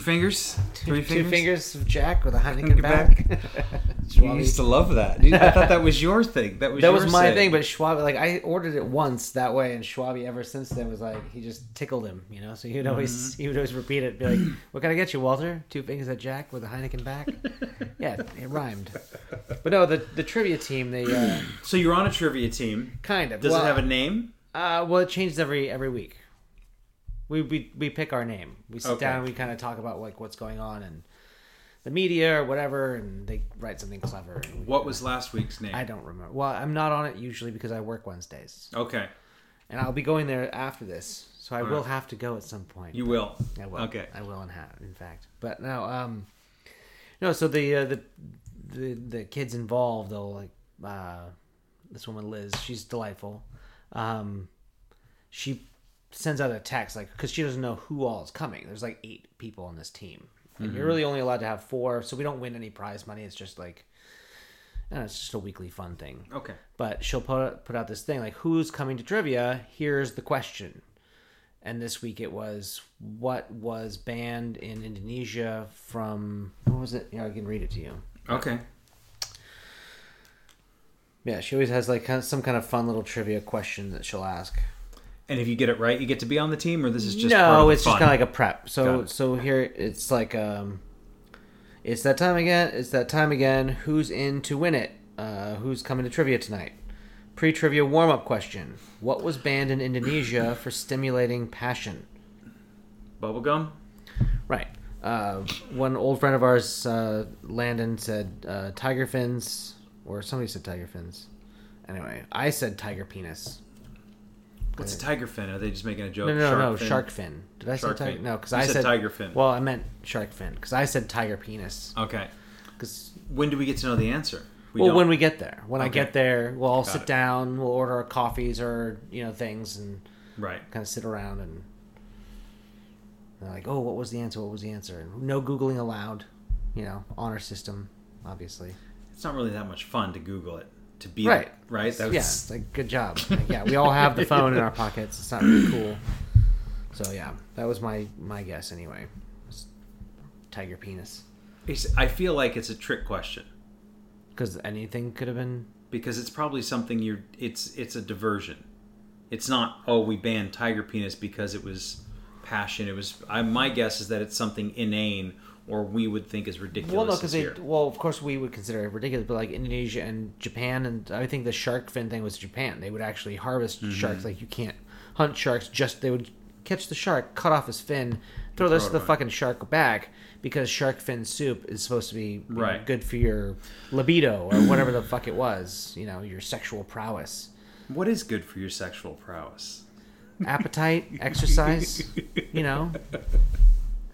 Two fingers, three two fingers of Jack with a Heineken Heineken back. You used to love that. I thought that was your thing. That was that was my saying. thing, but Schwab, like I ordered it once that way, and Schwabi ever since then was like he just tickled him, you know. So he would always Mm-hmm. he would always repeat it, be like, "What can I get you, Walter? Two fingers of Jack with a Heineken back." yeah, it rhymed. But no, the the trivia team they uh, So you're on a trivia team. kind of Does well, it have a name? Uh, well, it changes every every week. We we we pick our name. We sit Okay. down. We kind of talk about like what's going on and the media or whatever, and they write something clever. we- What was last week's name? I don't remember. Well, I'm not on it usually because I work Wednesdays, Okay, and I'll be going there after this, so I will right. have to go at some point. you will. I will. Okay. I will, in, ha- in fact. But no, um, no. So the uh, the the the kids involved, though, like uh, this woman Liz, she's delightful. Um, she sends out a text like because she doesn't know who all is coming. There's like eight people on this team, and you're mm-hmm. really only allowed to have four. So we don't win any prize money. It's just like. Know, it's just a weekly fun thing Okay. but she'll put put out this thing like who's coming to trivia here's the question and this week it was what was banned in indonesia from what was it yeah i can read it to you Okay. yeah she always has like some kind of fun little trivia question that she'll ask And if you get it right, you get to be on the team, or this is just no it's just kind of like a prep so so here it's like um it's that time again it's that time again who's in to win it uh who's coming to trivia tonight pre-trivia warm-up question what was banned in indonesia for stimulating passion bubblegum. Right. Uh, one old friend of ours, uh, Landon, said uh, tiger fins, or somebody said tiger fins. Anyway, I said tiger penis. What's a tiger fin? Are they just making a joke? No, no, no, no, fin? shark fin. Did I Shark say tiger? fin. No, because I said said tiger fin. Well, I meant shark fin because I said tiger penis. Okay. Because When do we get to know the answer? We well, don't. when we get there, when I get there, we'll all Got sit it. down, we'll order our coffees or you know things, and right. kind of sit around and. they're like, oh, what was the answer? What was the answer? And no googling allowed, you know, honor system, obviously. It's not really that much fun to Google it. To be Right. Right. That yeah, it's like good job. Like, yeah, we all have the phone in our pockets. It's not really cool. So yeah, that was my my guess anyway. Was tiger penis It's- I feel like it's a trick question because anything could have been. because it's probably something you're. It's it's a diversion. It's not. Oh, we banned tiger penis because it was passion. It was. I, my guess is that it's something inane or we would think is ridiculous. Well, no, because they. Well, of course we would consider it ridiculous, but like Indonesia and Japan, and I think the shark fin thing was Japan. They would actually harvest Mm-hmm. sharks. Like you can't hunt sharks. Just they would catch the shark, cut off his fin, throw the rest of the fucking shark back because shark fin soup is supposed to be you know, Right. good for your libido or whatever the fuck it was. You know, your sexual prowess. What is good for your sexual prowess? appetite, exercise, you know,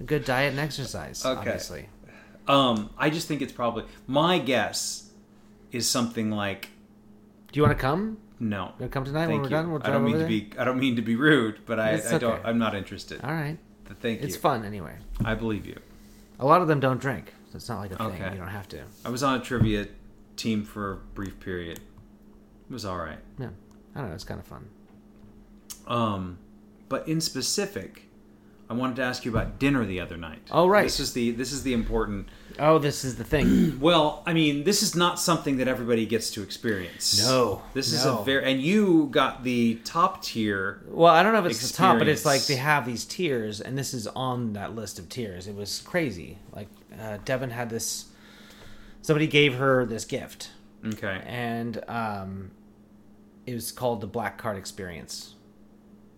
a good diet and exercise, Okay. obviously. Um, I just think it's probably my guess is something like Do you want to come? no. You come tonight Thank when we're you. done? We'll I don't mean to be. I don't mean to be rude, but I, I don't. okay. I'm not interested. All right. But thank you. It's fun anyway. I believe you. A lot of them don't drink, so it's not like a thing. Okay. You don't have to. I was on a trivia team for a brief period. It was all right. Yeah. I don't know. It's kind of fun. Um, but in specific, I wanted to ask you about dinner the other night. Oh, right. This is the this is the important. Oh, this is the thing. Well, I mean, this is not something that everybody gets to experience. No, This is a very and you got the top tier. well, I don't know if it's the top, but it's like they have these tiers, and this is on that list of tiers. It was crazy. Like uh, Devin had this. Somebody gave her this gift, Okay. and um, it was called the Black Card Experience.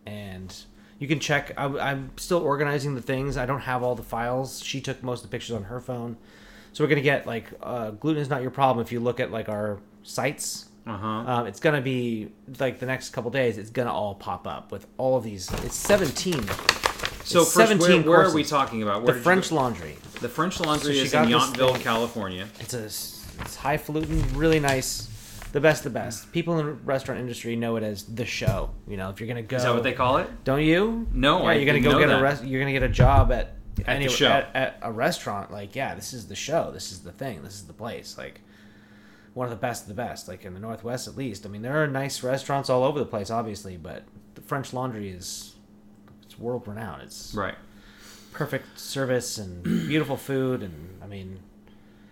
And you can check. I, I'm still organizing the things. I don't have all the files. She took most of the pictures on her phone, so we're gonna get like uh, gluten is not your problem if you look at like our sites. Uh-huh. Um, it's gonna be like the next couple days. It's gonna all pop up with all of these. It's seventeen. So It's first, 17 where are we talking about? The Where you French? Laundry. the French Laundry So is in Yountville. California. It's a it's highfalutin, really nice, the best, of the best. People in the restaurant industry know it as the show. You know, if you're gonna go, Is that what they call it? Don't you? No, yeah, I you're gonna go get that. a rest. You're gonna get a job at the any- show. At, at a restaurant. Like, yeah, this is the show. This is the thing. This is the place. Like, one of the best of the best. Like in the Northwest, at least. I mean, there are nice restaurants all over the place, obviously, but the French Laundry is it's world renowned. It's Right. perfect service and beautiful food, and I mean,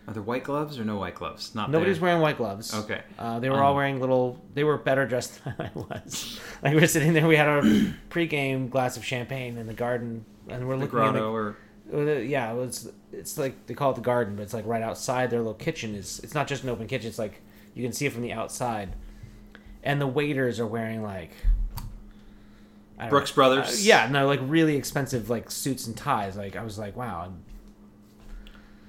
Are there white gloves or no white gloves? Not Nobody's there. wearing white gloves. Okay. Uh, they were all Um, wearing little. They were better dressed than I was. Like we were sitting there, we had our pre-game glass of champagne in the garden, and we're the looking in the, or yeah, it was. It's like they call it the garden, but it's like right outside their little kitchen. is It's not just an open kitchen. It's like you can see it from the outside, and the waiters are wearing like. Brooks know. Brothers? Uh, yeah, no, like really expensive like suits and ties. Like I was like, wow,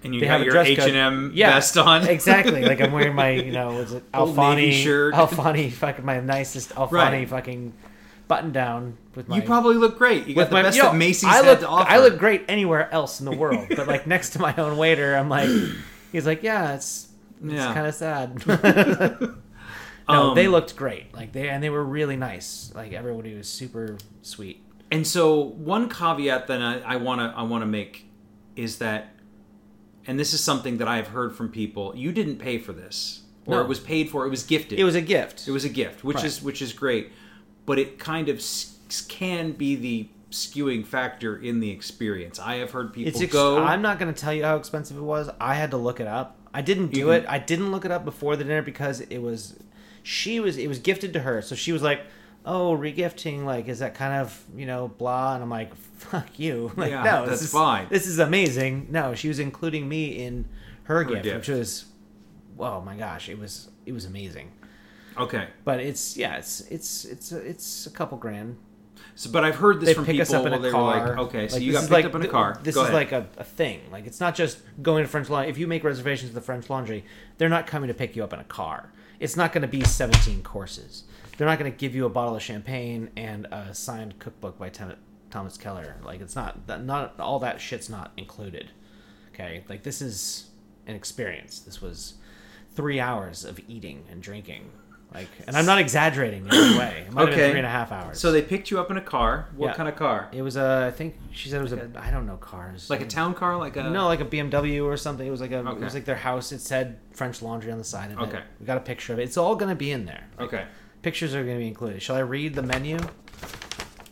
and you they have your H and M vest on. exactly. Like I'm wearing my, you know, was it Alfani shirt. Alfani, fucking my nicest Alfani Right. fucking button down with my. you probably look great. You got the my, best yo, that Macy's I look. I look great anywhere else in the world, but like next to my own waiter, I'm like, he's like, yeah, it's it's Yeah. kind of sad. no, Um, they looked great. Like they and they were really nice. Like everybody was super sweet. And so one caveat that I want to I want to make is that, and this is something that I've heard from people. You didn't pay for this, or No. it was paid for. It was gifted. It was a gift. It was a gift, which Right. is which is great, but it kind of can be the skewing factor in the experience. I have heard people It's ex- go. I'm not going to tell you how expensive it was. I had to look it up. I didn't do You it. I didn't look it up before the dinner because it was she was it was gifted to her. So she was like, "Oh, regifting like is that kind of, you know, blah." And I'm like, "Fuck you." Like, Yeah, no, that's this is, fine. This is amazing. No, she was including me in her, gift, gift. which was oh my gosh, it was it was amazing. okay, But it's yeah, it's it's it's it's a couple grand. so but I've heard this They from pick people. us up in a car. like, okay, so Like, you got picked like up in a car. This Go is ahead. like a, a thing. Like it's not just going to French Laundry. If you make reservations at the French Laundry, they're not coming to pick you up in a car. It's not going to be 17 courses. They're not going to give you a bottle of champagne and a signed cookbook by Tem- Thomas Keller. Like it's not that not all that shit's not included. Okay, like this is an experience. This was three hours of eating and drinking. Like, and I'm not exaggerating in any way. It might Okay. three and a half hours. So they picked you up in a car. What Yeah. kind of car? It was a. I think she said it was Like a. I don't know cars. Like a town car? Like a no, like a BMW or something. It was like a. Okay. It was like their house. It said French Laundry on the side of it. Okay. We got a picture of it. It's all gonna be in there. Okay. Pictures are gonna be included. Shall I read the menu?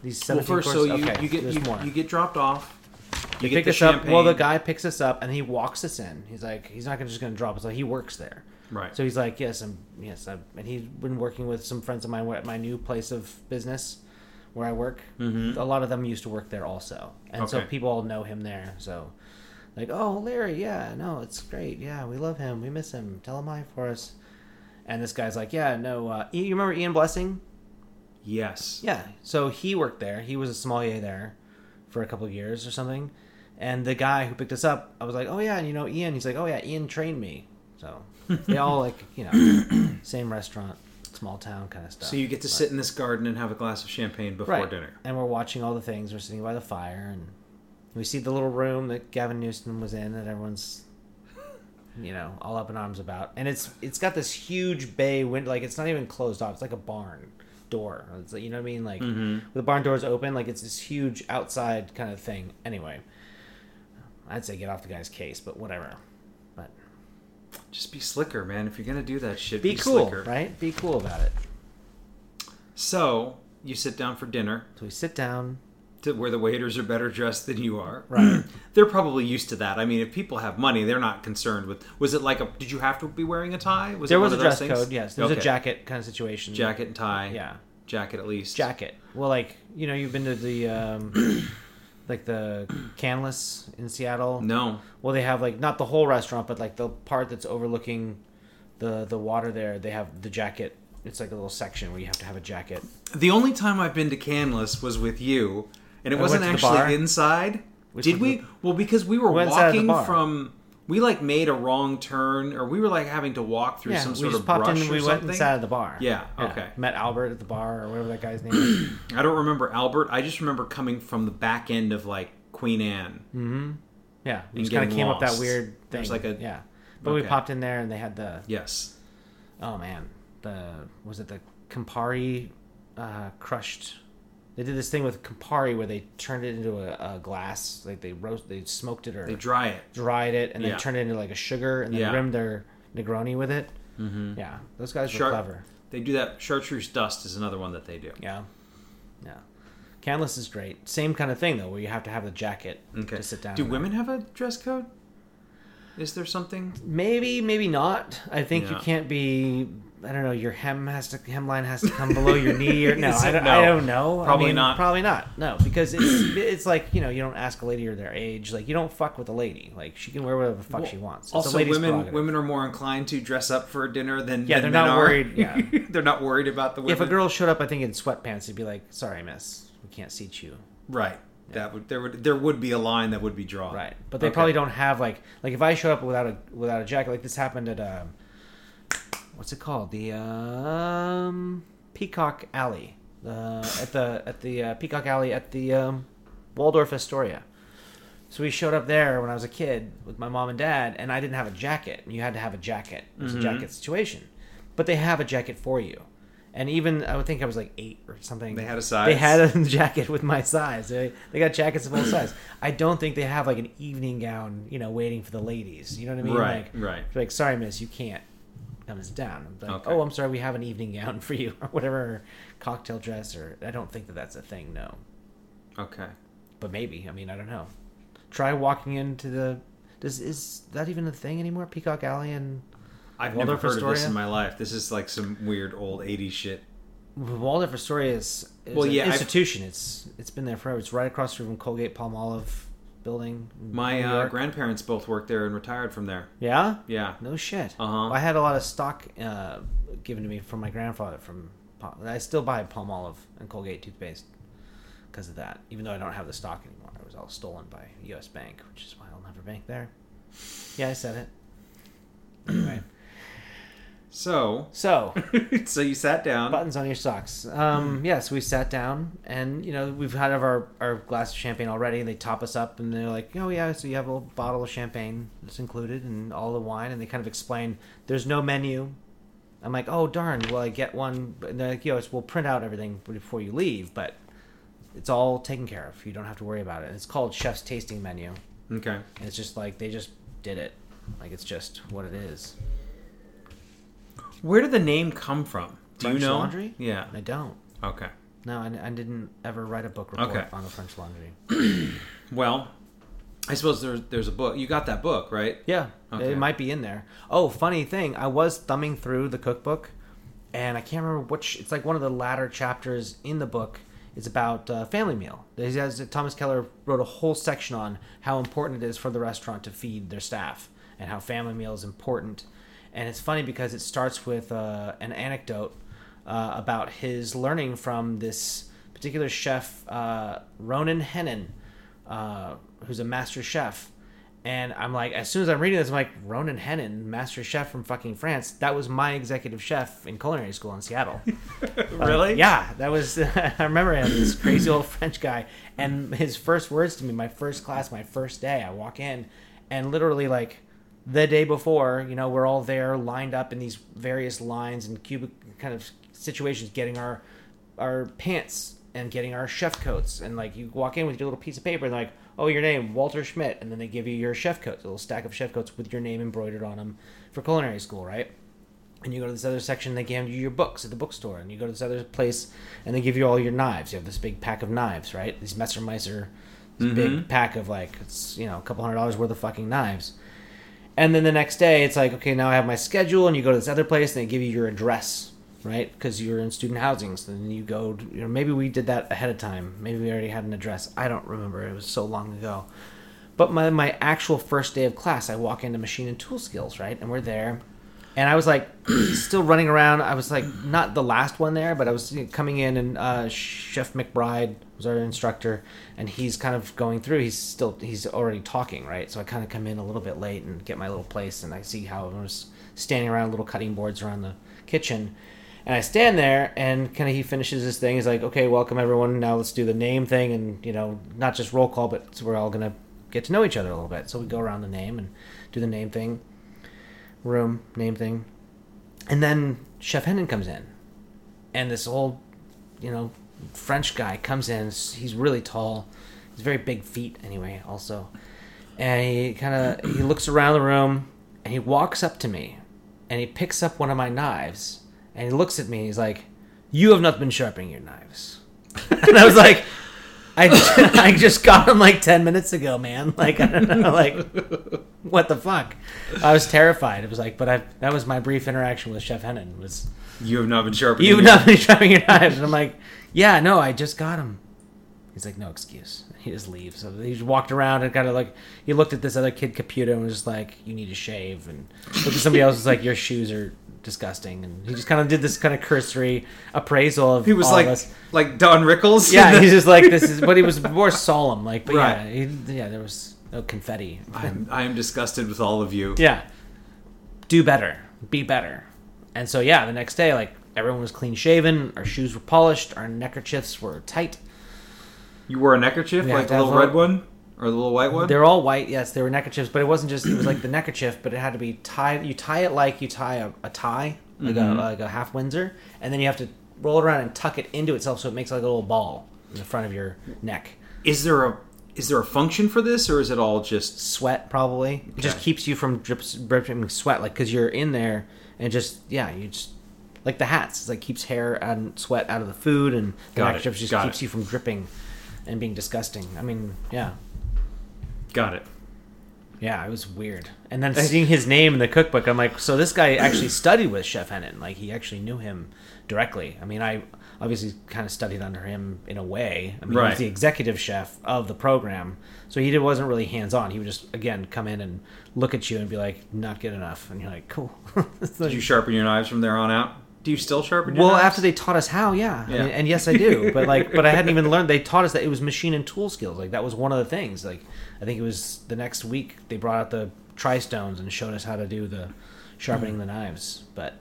These Well, 17 first, so you, okay, you get you, more. you get dropped off. You They get pick the us up. champagne. Well, the guy picks us up and he walks us in. He's like, he's not gonna just gonna drop us. Like he works there. Right. So he's like, yes, I'm yes, I'm, and he's been working with some friends of mine at my new place of business where I work. Mhm. A lot of them used to work there also, and so people all know him there. So, like, oh, Larry, yeah, no, it's great, yeah, we love him, we miss him. Tell him hi for us. And this guy's like, yeah, no, uh, you remember Ian Blessing? Yes. Yeah. So he worked there. He was a sommelier there for a couple of years or something. And the guy who picked us up, I was like, oh yeah, and you know Ian. He's like, oh yeah, Ian trained me. So they all like, you know, same restaurant, small town kind of stuff. So you get to But- sit in this garden and have a glass of champagne before right. dinner. and we're watching all the things. We're sitting by the fire, and we see the little room that Gavin Newsom was in, that everyone's, you know, all up in arms about. And it's it's got this huge bay window, like it's not even closed off. It's like a barn door. It's like, you know what I mean? Like Mhm. the barn doors open, like it's this huge outside kind of thing. Anyway, I'd say get off the guy's case, but whatever. But Just be slicker, man. If you're gonna do that shit, be, be, cool, slicker. right? Be cool about it. So you sit down for dinner, So we sit down, to where the waiters are better dressed than you are. Right. they're probably used to that. I mean, if people have money, they're not concerned with. Was it like a? Did you have to be wearing a tie? Was there was a dress things? code. Yes, there was Okay. a jacket kind of situation. jacket and tie. Yeah. jacket at least. jacket. Well, like you know, you've been to the um, like the Canlis in Seattle. No. Well, they have like not the whole restaurant, but like the part that's overlooking the the water. There, they have the jacket. It's like a little section where you have to have a jacket. The only time I've been to Canlis was with you, and it I wasn't went to the actually inside. We Did we? the- Well, because we were We inside of walking from We like made a wrong turn, or we were like having to walk through Yeah, some we sort just of popped brush in or we went something. sat at the bar. Yeah, okay. Met Albert at the bar or whatever that guy's name is. I don't remember Albert. I just remember coming from the back end of like Queen Anne. Yeah, we And just kind of came up that weird thing. There's like a- yeah, but we popped in there and they had the Yes. oh man, the was it the Campari uh, crushed? They did this thing with Campari where they turned it into a, a glass, like they roast, they smoked it or They dry it. dried it, and then turned it into like a sugar, and then Yeah. rimmed their Negroni with it. Mm-hmm. Yeah, those guys were Char- clever. They do that. Chartreuse dust is another one that they do. Yeah, yeah. Canlis is great. Same kind of thing though, where you have to have the jacket Okay. to sit down. Do women have a dress code? Is there something? Maybe, maybe not. I think you can't be. I don't know. Your hem has to hemline has to come below your knee, or no, I don't, No. I don't know. I Probably mean, not. Probably not. No, because it's it's like you know you don't ask a lady or their age. Like you don't fuck with a lady. Like she can wear whatever the fuck she wants. It's Also, women women are more inclined to dress up for dinner than Yeah, than they're men not are. worried, yeah. they're not worried about the women. If a girl showed up, I think in sweatpants, it'd be like, "Sorry, miss, we can't seat you." right? That would there would there would be a line that would be drawn. Right, but they Okay. probably don't have like like if I showed up without a without a jacket, like this happened at um, what's it called? The um, Peacock Alley. Uh, at the at the uh, Peacock Alley at the um, Waldorf Astoria. So we showed up there when I was a kid with my mom and dad, and I didn't have a jacket. You had to have a jacket. It was Mm-hmm. a jacket situation, but they have a jacket for you. And even I would think I was like eight or something. They had a size? They had a jacket with my size. They, they got jackets of all sizes. I don't think they have like an evening gown, you know, waiting for the ladies. You know what I mean? Right, Like, right. Like, sorry, miss, you can't come as down. Like, Okay. oh, I'm sorry, we have an evening gown for you, or whatever, cocktail dress, or I don't think that that's a thing. No, Okay. but maybe. I mean, I don't know. Try walking into the. Does is that even a thing anymore? Peacock Alley and I've Waldorf never heard of this in my life. This is like some weird old '80s shit. Waldorf Astoria is, is Well, an yeah, I've- institution. It's it's been there forever. It's right across from Colgate Palmolive building. My uh, grandparents both worked there and retired from there. yeah. Yeah. No shit. Uh-huh. I had a lot of stock uh, given to me from my grandfather. From I still buy Palmolive and Colgate toothpaste because of that. Even though I don't have the stock anymore, it was all stolen by U.S. Bank, which is why I'll never bank there. Yeah, I said it. So, so so you sat down. buttons on your socks. Um, yes, we sat down, and you know we've had our our glass of champagne already, and they top us up, and they're like, "Oh yeah, so you have a little bottle of champagne that's included, and all the wine," and they kind of explain there's no menu. I'm like, "Oh darn, will I get one?" And they're like, "Yo, we'll print out everything before you leave, but it's all taken care of. You don't have to worry about it." It's called Chef's Tasting Menu, Okay. and it's just like they just did it, like it's just what it is. Where did the name come from? Do French you know? Laundry? Yeah. I don't. Okay. No, I, I didn't ever write a book report Okay. on the French Laundry. Well, I suppose there's there's a book. You got that book, right? Yeah, Okay. it might be in there. Oh, funny thing, I was thumbing through the cookbook, and I can't remember which. It's like one of the latter chapters in the book. It's about uh, family meal. He has, Thomas Keller wrote a whole section on how important it is for the restaurant to feed their staff and how family meal is important. And it's funny because it starts with uh, an anecdote uh, about his learning from this particular chef, uh, Roland Henin, uh, who's a master chef. And I'm like, as soon as I'm reading this, I'm like, Roland Henin, master chef from fucking France. That was my executive chef in culinary school in Seattle. really? Yeah, that was. I remember him, this crazy old French guy, and his first words to me, my first class, my first day. I walk in, and literally like the day before, you know, we're all there lined up in these various lines and cubic kind of situations, getting our our pants and getting our chef coats, and like you walk in with your little piece of paper, and like, oh, your name Walter Schmidt, and then they give you your chef coats, a little stack of chef coats with your name embroidered on them for culinary school, right? and you go to this other section they give you your books at the bookstore. And you go to this other place and they give you all your knives. You have this big pack of knives right? These messermeister this mm-hmm. big pack of like it's you know a couple hundred dollars worth of fucking knives and then the next day it's like okay now i have my schedule and you go to this other place and they give you your address right? Because you're in student housing so then you go to, you know maybe we did that ahead of time. Maybe we already had an address. I don't remember. It was so long ago. But my, my actual first day of class i walk into machine and tool skills right? And we're there and I was like still running around. I was like not the last one there, but I was coming in, and uh, Chef McBride was our instructor, and he's kind of going through. He's still he's already talking, right? So I kind of come in a little bit late and get my little place, and I see how everyone was standing around little cutting boards around the kitchen. And I stand there, and kind of he finishes his thing. He's like, "Okay, welcome everyone. Now let's do the name thing, and you know, not just roll call, but we're all gonna get to know each other a little bit." So we go around the name and do the name thing, room name thing, and then Chef Henin comes in, and this old, you know, French guy comes in. He's really tall. He's very big feet, anyway. Also, and he kind of he looks around the room, and he walks up to me, and he picks up one of my knives, and he looks at me. and He's like, "You have not been sharpening your knives," and I was like. I, I just got him like 10 minutes ago, man. Like, I don't know, like, what the fuck? I was terrified. It was like, but I, that was my brief interaction with Chef Henin was, You have not been sharpening. you've not been sharpening your knives. And I'm like, yeah, no, I just got him. He's like, no excuse. He just leaves. So he just walked around and kind of like, he looked at this other kid, computer and was just like, you need to shave. And looked at somebody else, was like, your shoes are disgusting. And he just kind of did this kind of cursory appraisal of He was like like Don Rickles. Yeah, he's just like, this is, but he was more solemn. Like, but Right. yeah, he, yeah, there was no confetti. I'm, I am disgusted with all of you. Yeah. Do better. Be better. And so yeah, the next day, like everyone was clean shaven, our shoes were polished, our neckerchiefs were tight. You wore a neckerchief, We like the little red one or the little white one. They're all white, yes, they were neckerchiefs, but it wasn't just it was like the neckerchief, but it had to be tied you tie it like you tie a, a tie, like Mm-hmm. a like a half Windsor, and then you have to roll it around and tuck it into itself so it makes like a little ball in the front of your neck. Is there a is there a function for this, or is it all just Sweat probably. It just keeps you from drips dripping sweat like cuz you're in there and just yeah, you just like the hats, it's like keeps hair and sweat out of the food and the Got it, neckerchief just got keeps it. you from dripping and being disgusting. I mean, yeah. Got it? Yeah, it was weird. And then seeing his name in the cookbook, I'm like, so this guy actually studied with Chef Henin. Like, he actually knew him directly. I mean, I obviously kind of studied under him in a way. I mean, he was the executive chef of the program. So he wasn't really hands on. He would just, again, come in and look at you and be like, not good enough. And you're like, cool. Like- Did you sharpen your knives from there on out? Do you still sharpen? Your well, knives? after they taught us how, yeah, I mean, and yes, I do. But like, but I hadn't even learned. They taught us that it was machine and tool skills. Like that was one of the things. Like I think it was the next week they brought out the tri-stones and showed us how to do the sharpening the knives. But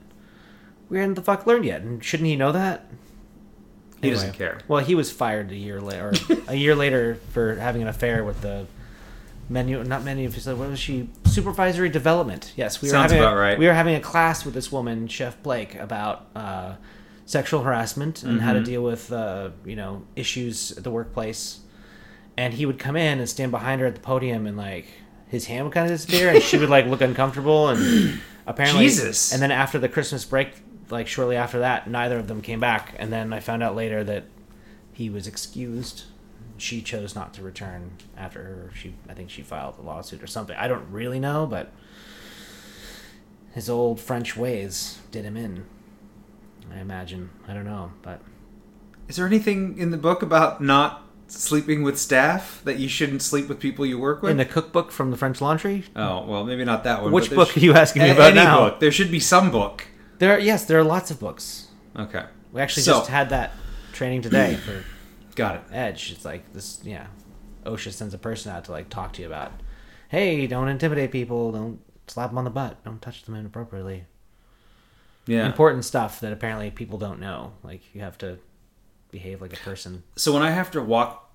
we hadn't the fuck learned yet. And shouldn't he know that? he doesn't care. Well, he was fired a year later, a year later for having an affair with the menu, not many menu. What was she? Supervisory development. Yes, we were Sounds having a- about right. We were having a class with this woman, Chef Blake, about uh, sexual harassment and how to Mm-hmm. deal with uh, you know issues at the workplace. And he would come in and stand behind her at the podium, and like his hand would kind of disappear, and she would like look uncomfortable, and apparently, Jesus. And then after the Christmas break, like shortly after that, neither of them came back, and then I found out later that he was excused. She chose not to return after her. She, I think she filed a lawsuit or something. I don't really know, but his old French ways did him in. I imagine. I don't know, but Is there anything in the book about not sleeping with staff that you shouldn't sleep with people you work with? in the cookbook from the French Laundry, oh well, maybe not that one. Which book sh- are you asking me about any now? book. There should be some book. there. Yes, there are lots of books. Okay, We actually So- just had that training today for got it. Edge. It's like this. Yeah, OSHA sends a person out to like talk to you about. Hey, don't intimidate people. Don't slap them on the butt. Don't touch them inappropriately. Yeah. Important stuff that apparently people don't know. Like you have to behave like a person. So when I have to walk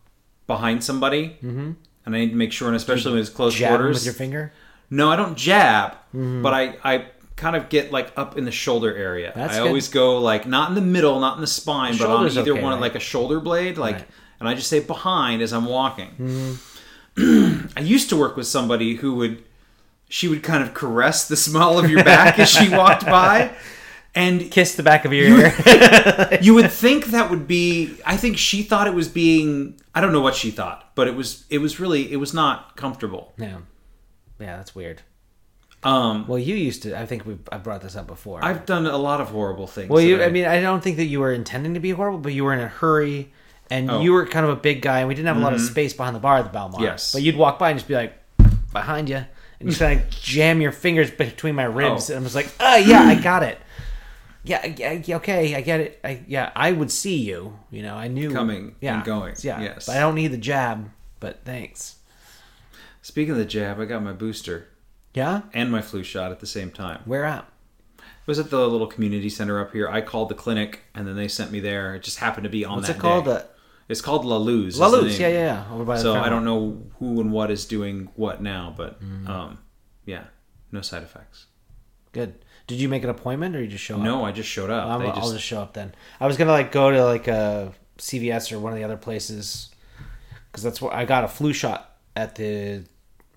behind somebody, and I need to make sure, and especially when it's close Mm-hmm. Quarters, with your finger. No, I don't jab, Mm-hmm. but I, I kind of get like up in the shoulder area. That's I good. always go like not in the middle, not in the spine, but on shoulder's either okay, one, right? like a shoulder blade, like, Right. and I just say behind as I'm walking. Mm-hmm. I used to work with somebody who would, she would kind of caress the small of your back as she walked by, and Kiss the back of your ear. you would think that would be. I think she thought it was being. I don't know what she thought, but it was. It was really. It was not comfortable. yeah, yeah, that's weird. Um, Well, you used to. I think we. I brought this up before. I've done a lot of horrible things. Well, you. that I mean, I don't think that you were intending to be horrible, but you were in a hurry, and Oh. Mm-hmm. you were kind of a big guy, and we didn't have a lot of space behind the bar at the Belmont. Yes. But you'd walk by and just be like, behind you, and you kind of jam your fingers between my ribs, Oh. and I was like, "Ah, yeah, I got it." Yeah, yeah, okay, I get it. I, yeah, I would see you. You know, I knew Coming yeah, and going, Yeah, yes. but I don't need the jab. But thanks. Speaking of the jab, I got my booster Yeah, and my flu shot at the same time. where at? It was at the little community center up here. I called the clinic, and then they sent me there. It just happened to be on What's that it called? day. Uh, It's called La Luz. La Luz. Yeah, yeah, yeah. Over by the So I don't know who and what is doing what now, but Mm. um, yeah, no side effects. Good. Did you make an appointment or you just show up? No, I just showed up. I'm, they I'll just, just show up then. I was gonna like go to like a CVS or one of the other places because that's where I got a flu shot at the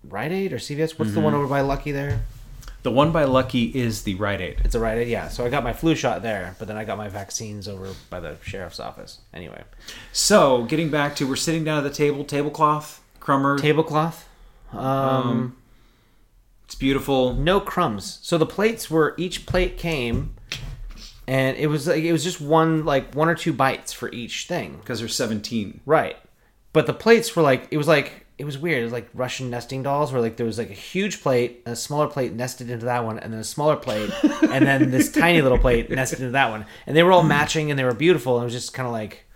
Rite Aid or CVS. What's the Mm-hmm. one over by Lucky there? the one by Lucky is the Rite Aid. It's a Rite Aid, yeah. So I got my flu shot there, but then I got my vaccines over by the sheriff's office. Anyway, So getting back to we're sitting down at the table, tablecloth, crumber. tablecloth. Um, it's beautiful. no crumbs. So the plates were each plate came, and it was like it was just one like one or two bites for each thing. because there's 17. Right. But the plates were like it was like it was weird. It was like Russian nesting dolls where like there was like a huge plate, a smaller plate nested into that one, and then a smaller plate, and then this tiny little plate nested into that one. And they were all matching and they were beautiful. And it was just kind of like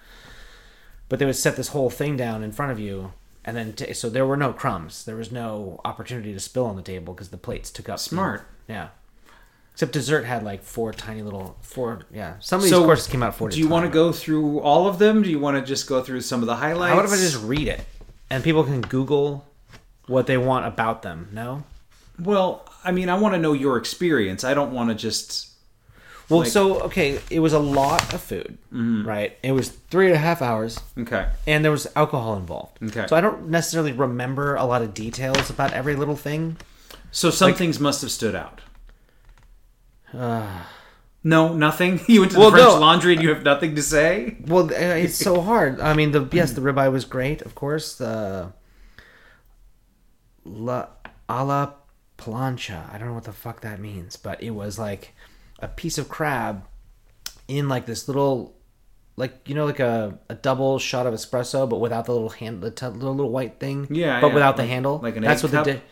but they would set this whole thing down in front of you and then t- so there were no crumbs. There was no opportunity to spill on the table because the plates took up Smart. Yeah. Except dessert had like four tiny little four yeah. Some of these So, courses came out four. Do you want to go through all of them? Do you want to just go through some of the highlights? How about if I just read it and people can Google what they want about them? No. Well, I mean, I want to know your experience. I don't want to just. Well, Like- so okay, it was a lot of food, mm-hmm. right? It was three and a half hours, Okay. and there was alcohol involved. Okay. So I don't necessarily remember a lot of details about every little thing. So some things must have stood out. Uh, no, nothing. You went to Well, the French no. Laundry and you have nothing to say. Well, uh, it's so hard. I mean, the yes, the ribeye was great, of course. The la a la plancha. I don't know what the fuck that means, but it was like a piece of crab in like this little, like you know, like a, a double shot of espresso, but without the little hand, the t- little, little white thing. Yeah, but yeah, without the like- handle. like an That's what cup? they did.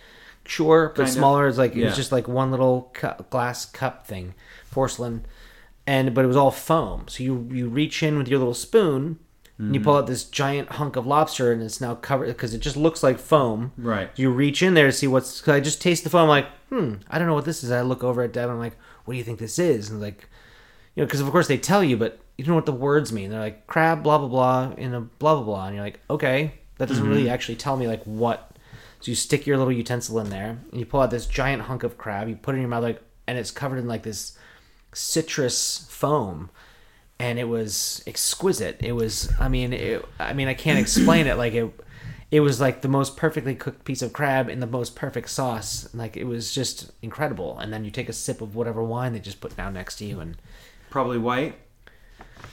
Sure, but smaller. It's like it was just like one little cu- glass cup thing, porcelain, and but it was all foam. So you you reach in with your little spoon and you Mm-hmm. pull out this giant hunk of lobster, and it's now covered because it just looks like foam. Right. You reach in there to see what's. Cause I just taste the foam. I'm like, hmm, I don't know what this is. I look over at Deb. I'm like, what do you think this is? And like, you know, because of course they tell you, but you don't know what the words mean. They're like crab, blah blah blah, in a blah blah blah, and you're like, okay, that doesn't really actually tell me like what. So you stick your little utensil in there, and you pull out this giant hunk of crab. You put it in your mouth, like, and it's covered in like this citrus foam, and it was exquisite. It was, I mean, it, I mean, I can't explain it. Like it, it was like the most perfectly cooked piece of crab in the most perfect sauce. Like it was just incredible. And then you take a sip of whatever wine they just put down next to you, and Probably white.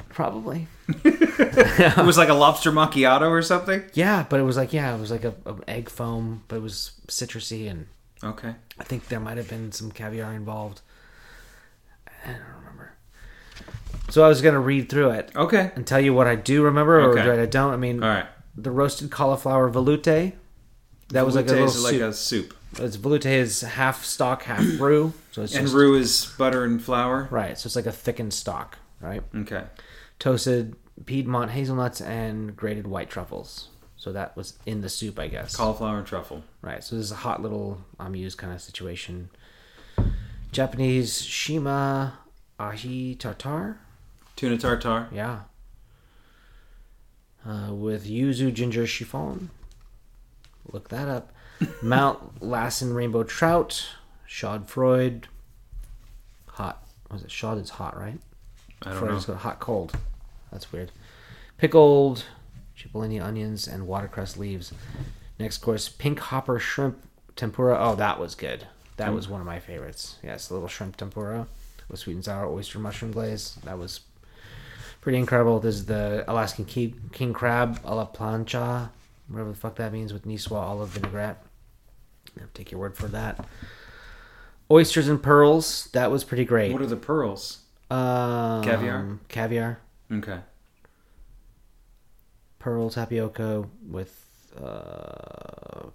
probably, It was like a lobster macchiato or something. yeah. But it was like, yeah, it was like a, a egg foam, but it was citrusy, and Okay. I think there might have been some caviar involved. I don't remember. So I was gonna read through it Okay. and tell you what I do remember or Okay. what I don't. I mean, All right. the roasted cauliflower veloute. That was like a Velouté little is like soup. a soup. It's veloute is half stock, half roux. So it's And just, roux is butter and flour. right. So it's like a thickened stock, right? Okay. Toasted Piedmont hazelnuts and grated white truffles. So that was in the soup, I guess. Cauliflower and truffle. Right. So this is a hot little amuse kind of situation. Japanese shima aji tartar. Tuna tartar. Yeah. Uh, with yuzu ginger chiffon. Look that up. Mount Lassen rainbow trout. Schadenfreude. Hot. Was it Shad is hot, right? I don't Freud know. hot cold. That's weird. Pickled cipollini onions and watercress leaves. Next course, pink hopper shrimp tempura. Oh, that was good. That was one of my favorites. Yes, a little shrimp tempura with sweet and sour oyster mushroom glaze. That was pretty incredible. This is the Alaskan king, king crab a la plancha, whatever the fuck that means, with Niçoise olive vinaigrette. I'll take your word for that. Oysters and pearls. That was pretty great. What are the pearls? Um, Caviar? Caviar. Okay. Pearl tapioca with uh,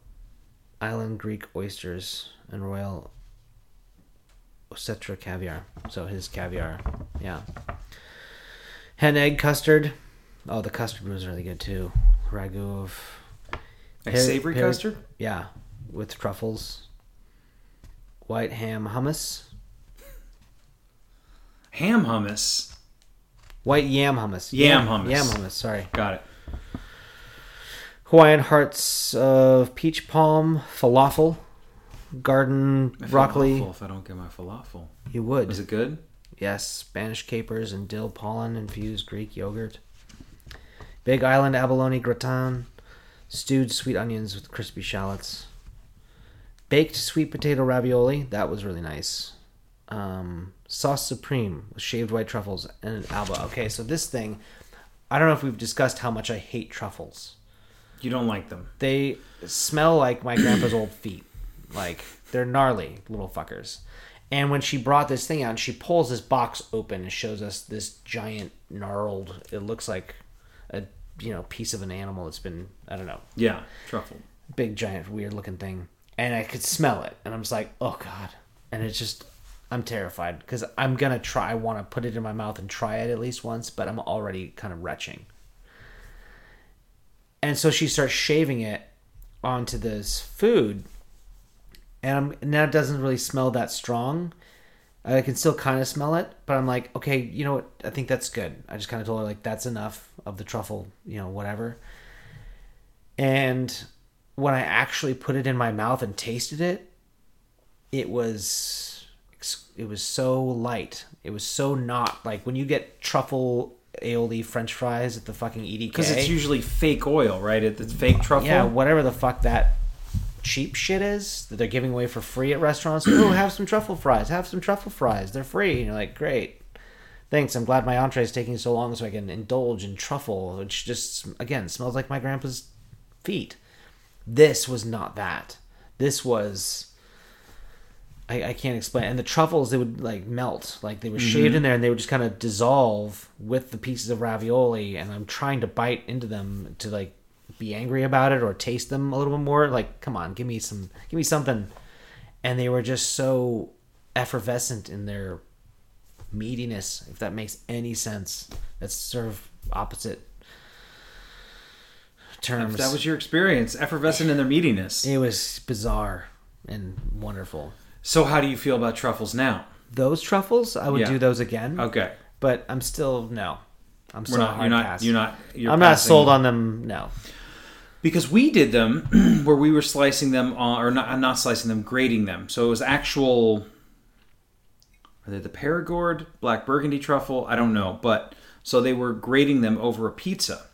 Island Creek oysters and Royal Osetra caviar. So his caviar, yeah. Hen egg custard. Oh, the custard was really good too. Ragu of Like Pear- savory custard? yeah, with truffles. White ham hummus. Ham hummus. White yam hummus. Yam hummus. Yam hummus. Sorry. Got it. Hawaiian hearts of peach palm falafel, garden My broccoli. falafel if I don't get my falafel. You would. Is it good? Yes, Spanish capers and dill pollen infused Greek yogurt. Big Island abalone gratin, stewed sweet onions with crispy shallots. Baked sweet potato ravioli, that was really nice. Um, sauce supreme with shaved white truffles and alba. Okay, so this thing, I don't know if we've discussed how much I hate truffles. You don't like them. They smell like my grandpa's old feet. Like they're gnarly little fuckers. And when she brought this thing out, she pulls this box open and shows us this giant gnarled. It looks like a you know piece of an animal that's been I don't know Yeah, truffle. big giant weird looking thing. And I could smell it, and I'm just like, oh god. And it's just I'm terrified because I'm gonna try. I want to put it in my mouth and try it at least once, but I'm already kind of retching. And so she starts shaving it onto this food, and I'm, now it doesn't really smell that strong. I can still kind of smell it, but I'm like, okay, you know what? I think that's good. I just kind of told her like that's enough of the truffle, you know, whatever. And when I actually put it in my mouth and tasted it, it was it was so light. It was so not like when you get truffle aioli French fries at the fucking EDK. Because it's usually fake oil, right? It's fake truffle. yeah, whatever the fuck that cheap shit is that they're giving away for free at restaurants. oh, have some truffle fries. Have some truffle fries. They're free. And you're like, great. Thanks. I'm glad my entree is taking so long so I can indulge in truffle, which just again smells like my grandpa's feet. This was not that. This was. I, I can't explain. And the truffles, they would like melt, like they were shaved mm-hmm. in there, and they would just kind of dissolve with the pieces of ravioli. And I'm trying to bite into them to like be angry about it or taste them a little bit more. Like, come on, give me some, give me something. And they were just so effervescent in their meatiness, if that makes any sense. That's sort of opposite terms. If that was your experience, effervescent in their meatiness. it was bizarre and wonderful. So, how do you feel about truffles now? Those truffles, I would Yeah. do those again. Okay, But I'm still no. I'm we're still not. You're not. pass. You're not. You're I'm not passing- sold on them. No. because we did them where we were slicing them on, or not, not slicing them, grating them. So it was actual. Are they the Perigord black burgundy truffle? I don't know, but so they were grating them over a pizza,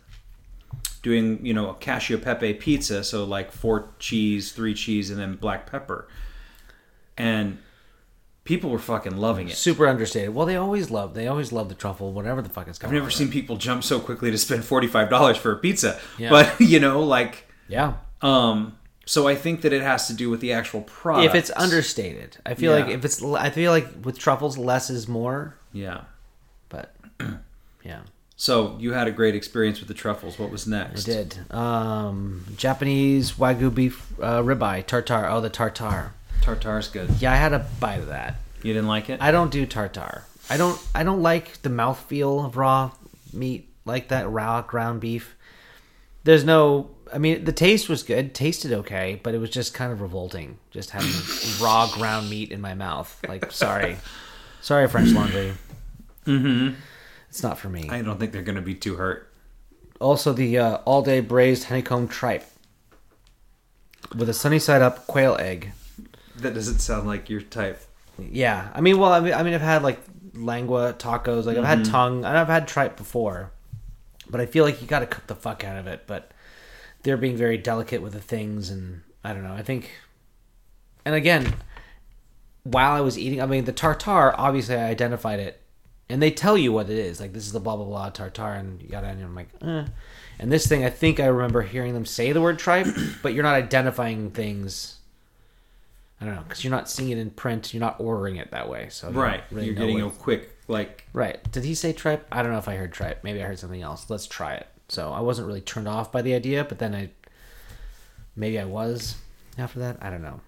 doing you know a cashew pepe pizza. So like four cheese, three cheese, and then black pepper, and people were fucking loving it. Super understated. Well, they always love. They always love the truffle, whatever the fuck is I've never seen people jump so quickly to spend forty five dollars for a pizza, Yeah. but you know like. Yeah. Um, so I think that it has to do with the actual product. If it's understated, I feel like if it's, I feel like with truffles, less is more. yeah. But yeah, So you had a great experience with the truffles. What was next? I did. Um, Japanese wagyu beef uh, ribeye tartar. Oh, the tartar. Tartar's good. Yeah, I had a bite of that. You didn't like it? I don't do tartar. I don't. I don't like the mouthfeel of raw meat like that raw ground beef. There's no. I mean, the taste was good. Tasted okay, but it was just kind of revolting. Just having raw ground meat in my mouth. Like, sorry, sorry, French Laundry. Mm-hmm. It's not for me. I don't think they're going to be too hurt. Also, the uh, all-day braised honeycomb tripe with a sunny side up quail egg. That doesn't sound like your type. Yeah, I mean, well, I mean, I mean, I've had like lengua tacos, like I've had Mm-hmm. tongue, and I've had tripe before, but I feel like you got to cook the fuck out of it. But they're being very delicate with the things, and I don't know. I think, and again, while I was eating, I mean, the tartar, obviously, I identified it, and they tell you what it is. Like this is the blah blah blah tartar, and yada, and I'm like, eh. And this thing, I think I remember hearing them say the word tripe, but you're not identifying things. I don't know because you're not seeing it in print. You're not ordering it that way. So Right. really You're getting a quick, like, right. Did he say tripe? I don't know if I heard tripe. Maybe I heard something else. Let's try it. So I wasn't really turned off by the idea, but then I maybe I was. after that. I don't know.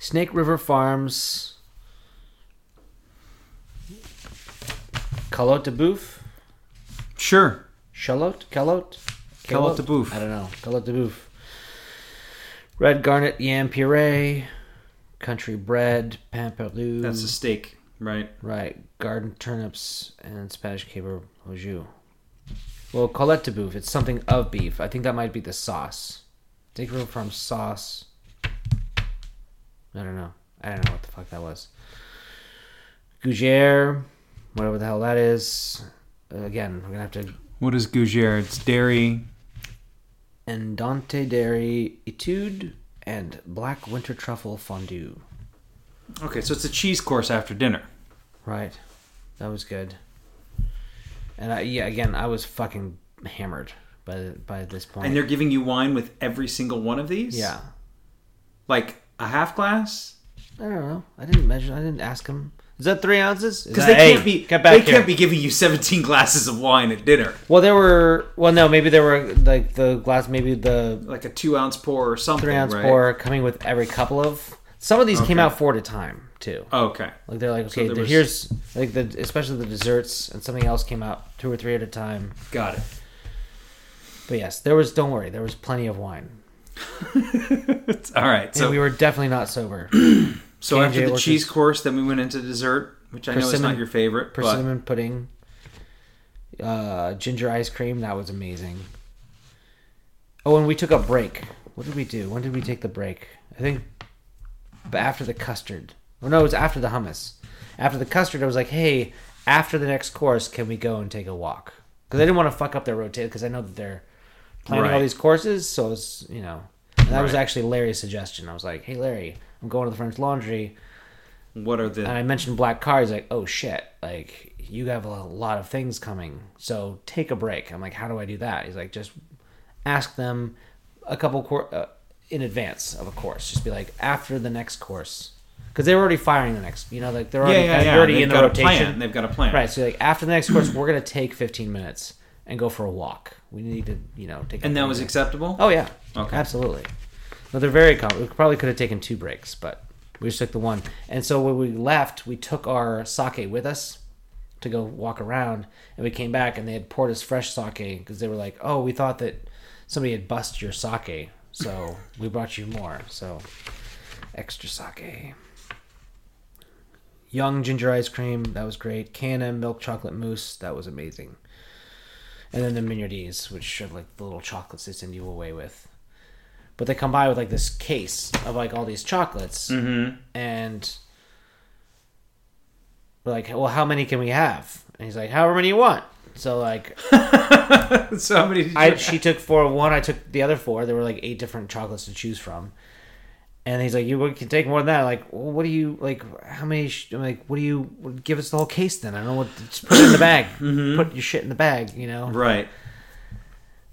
Snake River Farms. Calotte de Boeuf. Sure. Charlotte? Calotte? Calotte de Boeuf. I don't know. Calotte de Boeuf. Red Garnet Yam Puree. Country Bread. pan Pampelou. That's a steak, right? Right. Garden turnips and Spanish caper au jus. Well, Colette de Boeuf, it's something of beef. I think that might be the sauce. Take River Farm sauce. I don't know. I don't know what the fuck that was. Gougere, whatever the hell that is. Uh, again, we're gonna have to What is gougere? It's dairy. Andante Dairy Etude and Black Winter Truffle Fondue. Okay, so it's a cheese course after dinner. Right. That was good. And I, yeah, again, I was fucking hammered by by this point. And they're giving you wine with every single one of these? yeah. Like a half glass? I don't know. I didn't measure. I didn't ask him. Is that three ounces? Because they can't be Get back they here. can't be giving you 17 glasses of wine at dinner. Well, there were. Well, no, maybe there were like the glass, maybe the Like a two ounce pour or something. three ounce right? pour coming with every couple of. Some of these came out four at a time too. Okay. Like they're like, So okay, there the- was- here's like the especially the desserts and something else came out two or three at a time. Got it. But yes, there was. Don't worry, there was plenty of wine, All right. and So we were definitely not sober. so K&J after the workers- cheese course, then we went into dessert, which I know is Persimmon- not your favorite. But persimmon pudding, uh, ginger ice cream. That was amazing. Oh, and we took a break. What did we do? When did we take the break? I think but after the custard. Oh no, it was after the hummus. After the custard, I was like, "Hey, after the next course, can we go and take a walk?" Because I didn't want to fuck up their rotation. Because I know that they're planning all Right. these courses, so it's you know. And that was Right. actually Larry's suggestion. I was like, "Hey, Larry, I'm going to the French Laundry." what are the and I mentioned black car. He's like, "Oh shit! Like you have a lot of things coming, so take a break." I'm like, "How do I do that?" He's like, "Just ask them a couple cour- uh, in advance of a course. Just be like after the next course, because they're already firing the next. You know, like they're already, yeah, yeah. you're already in the rotation, plan. They've got a plan. right? So like after the next course, we're gonna take 15 minutes and go for a walk. We need to, you know, take. a And that was break. acceptable. Oh yeah, Okay. absolutely. No, they're very calm. We probably could have taken two breaks, but we just took the one. And so when we left, we took our sake with us to go walk around, and we came back and they had poured us fresh sake because they were like, "Oh, we thought that somebody had bust your sake, so we brought you more." So extra sake. Young ginger ice cream, that was great. Canna milk chocolate mousse, that was amazing. And then the mignardises, which are like the little chocolates they send you away with. But they come by with like this case of like all these chocolates, Mm-hmm. and we're like, "Well, how many can we have?" And he's like, "However many you want." So like, so many? I she took four of one, I took the other four. There were like eight different chocolates to choose from. And he's like, "You can take more than that." I'm like, well, what do you like? How many? Sh-? I'm like, what do you give us the whole case then? I don't know what. Just put it in the bag. Put your shit in the bag. You know. right.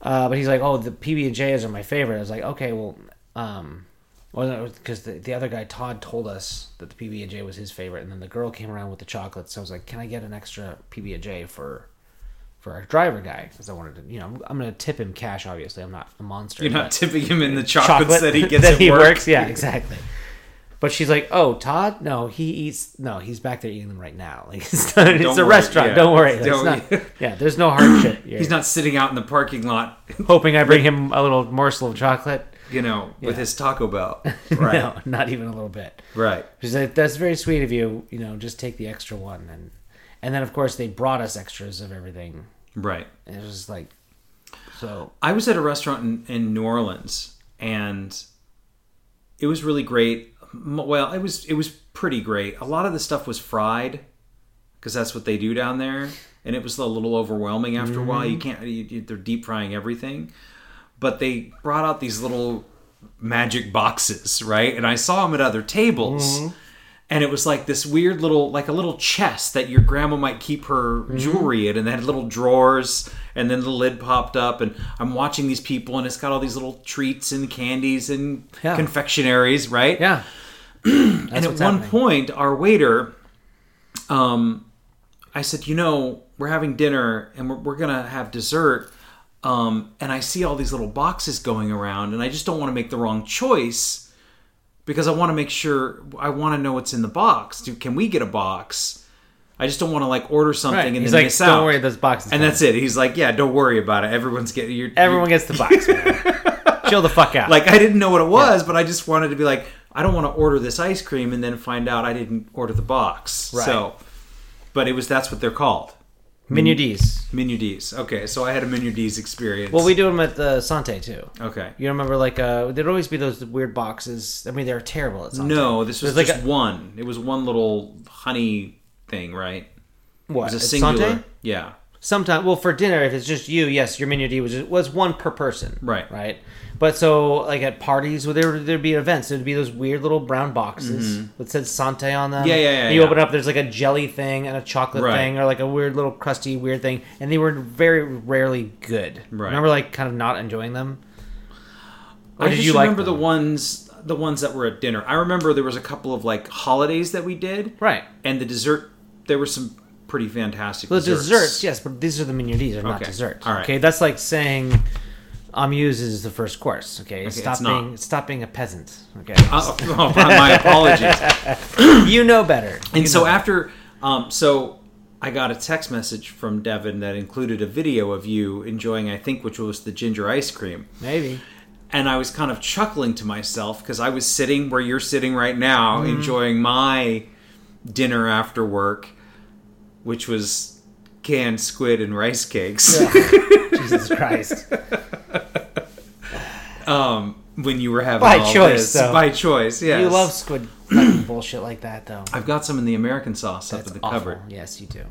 Uh, but he's like, "Oh, the PB and J's are my favorite." I was like, "Okay, well, um, well, because the, the other guy Todd told us that the PB and J was his favorite, and then the girl came around with the chocolates. So I was like, "Can I get an extra PB and J for for our driver guy?" Because I wanted to, you know, I'm, I'm going to tip him cash. Obviously, I'm not a monster. You're not tipping him in the chocolates that he gets that at he work. works. Yeah, exactly. But she's like, "Oh, Todd? No, he eats. No, he's back there eating them right now. Like it's, not, it's a worry, restaurant. yeah. Don't worry. Don't- not, yeah, there's no hard shit. He's not sitting out in the parking lot, hoping I bring him a little morsel of chocolate. you know, with his Taco Bell. Right. No, not even a little bit. Right. She's like, "That's very sweet of you. You know, just take the extra one." And and then of course they brought us extras of everything. Right. And it was like, so I was at a restaurant in, in New Orleans, and it was really great. Well, it was it was pretty great. A lot of the stuff was fried because that's what they do down there, and it was a little overwhelming after a while. You mm-hmm. can't you, they're deep frying everything, but they brought out these little magic boxes, right? And I saw them at other tables. Mm-hmm. And it was like this weird little, like a little chest that your grandma might keep her jewelry in, and they had little drawers, and then the lid popped up, and I'm watching these people, and it's got all these little treats and candies and Yeah. confectionaries, right? yeah. and at one happening. point, our waiter, um, I said, you know, we're having dinner and we're, we're gonna have dessert, um, and I see all these little boxes going around, and I just don't want to make the wrong choice because I want to make sure I want to know what's in the box. Do can we get a box? I just don't want to like order something Right. and He's then like, miss don't out. worry, those boxes. and coming." that's it. He's like, yeah, don't worry about it. Everyone's getting your Everyone gets the box. Man. Chill the fuck out. like I didn't know what it was, but I just wanted to be like, I don't want to order this ice cream and then find out I didn't order the box. Right. So, but it was that's what they're called, mignardises. menu D's. Okay, so I had a mignardises experience. Well, we do them at the Sante too. okay. You remember, like, uh, there'd always be those weird boxes. I mean, they're terrible at Sante. No, this was There's like just a- one. It was one little honey thing, right? What? It was a at singular. Sante? Yeah. Sometimes, well, for dinner, if it's just you, yes, your mignardise was was one per person. Right. Right. But so, like at parties, where there there'd be events, there'd be those weird little brown boxes that said Sante on them. Mm-hmm. Yeah, yeah, yeah, And you yeah. open up, there's like a jelly thing and a chocolate Right. thing, or like a weird little crusty weird thing, and they were very rarely good. Right. Remember, like kind of not enjoying them. Or I did just you like remember the ones the ones that were at dinner. I remember there was a couple of like holidays that we did. Right. And the dessert there were some pretty fantastic The desserts. desserts. yes, but these are the mignardises, are not Okay. desserts. All right. Okay, that's like saying amuse is the first course. Okay, stop being stop being a peasant. Okay, Oh, oh, my apologies. you know better. And You so after, um, so I got a text message from Devin that included a video of you enjoying, I think, which was the ginger ice cream. maybe. And I was kind of chuckling to myself because I was sitting where you're sitting right now, Mm-hmm. enjoying my dinner after work, which was canned squid and rice cakes. Jesus Christ. um, when you were having By all choice, this. though. by choice, yes. You love squid bullshit like that, though. I've got some in the American sauce That's up in the awful. cupboard. Yes, you do.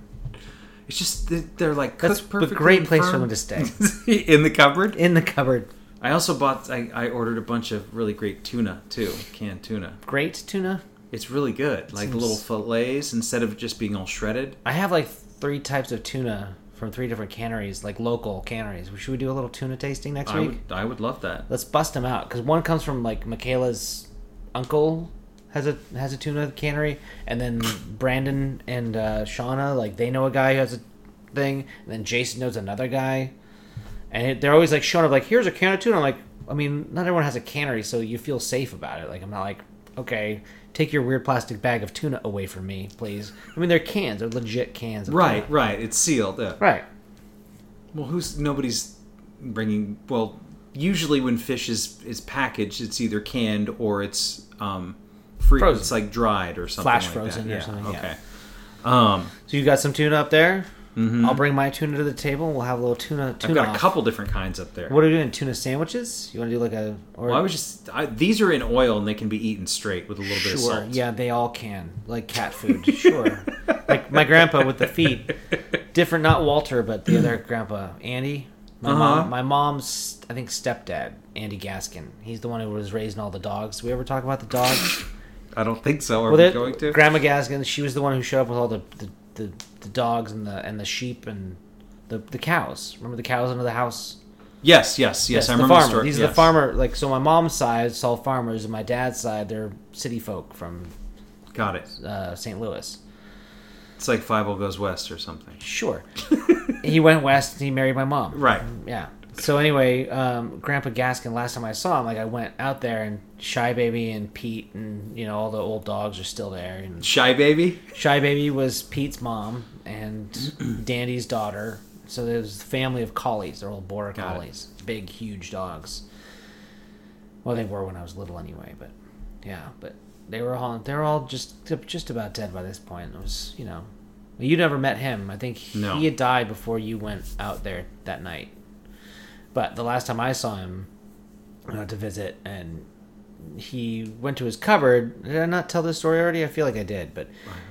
It's just they- they're like That's cooked a great place for them to stay. in the cupboard. In the cupboard. I also bought. I, I ordered a bunch of really great tuna too, canned tuna. Great tuna. It's really good, like Seems- little fillets instead of just being all shredded. I have like three types of tuna from three different canneries, like local canneries. Should we do a little tuna tasting next I week? would, I would love that. Let's bust them out because one comes from like Michaela's uncle has a has a tuna cannery, and then Brandon and uh, Shauna like they know a guy who has a thing, and then Jason knows another guy, and it, they're always like showing up like here's a can of tuna. I'm like, I mean, not everyone has a cannery, so you feel safe about it. Like I'm not like okay. Take your weird plastic bag of tuna away from me, please. I mean, they're cans. They're legit cans. Of Right, tuna. right. It's sealed. Yeah. Right. Well, who's nobody's bringing? Well, usually when fish is is packaged, it's either canned or it's um, free. Frozen. It's like dried or something. Flash like frozen that. or yeah. something, yeah. Okay. Um, So you got some tuna up there. Mhm. I'll bring my tuna to the table. We'll have a little tuna. I've tuna got a off. couple different kinds up there. What are we doing? Tuna sandwiches? You want to do like a or Well, I was just. I, these are in oil and they can be eaten straight with a little bit of salt. Yeah, they all can. Like cat food. sure. Like my grandpa with the feet. Different, not Walter, but the other grandpa, Andy. My Uh-huh. mom, my mom's, I think stepdad, Andy Gaskin. He's the one who was raising all the dogs. We ever talk about the dogs? I don't think so. Are well, we going to? Grandma Gaskin. She was the one who showed up with all the the, the, the dogs and the and the sheep and the the cows. Remember the cows under the house? yes, yes, yes. I the remember farmer. the. These are yes. the farmer. Like so, my mom's side it's all farmers, and my dad's side they're city folk from Got it. uh, St. Louis. It's like Five O Goes West or something. Sure. he went west and he married my mom. Right. Yeah. So anyway, um, Grandpa Gaskin. Last time I saw him, like I went out there and Shy Baby and Pete and you know all the old dogs are still there. And Shy Baby. Shy Baby was Pete's mom and Dandy's daughter. So there's a family of collies. They're all border Got it. collies, big, huge dogs. Well, they were when I was little, anyway. But yeah, but they were all they're all just just about dead by this point. It was you know, you never met him. I think No. he had died before you went out there that night. But the last time I saw him, I went to visit, and he went to his cupboard. Did I not tell this story already? I feel like I did, but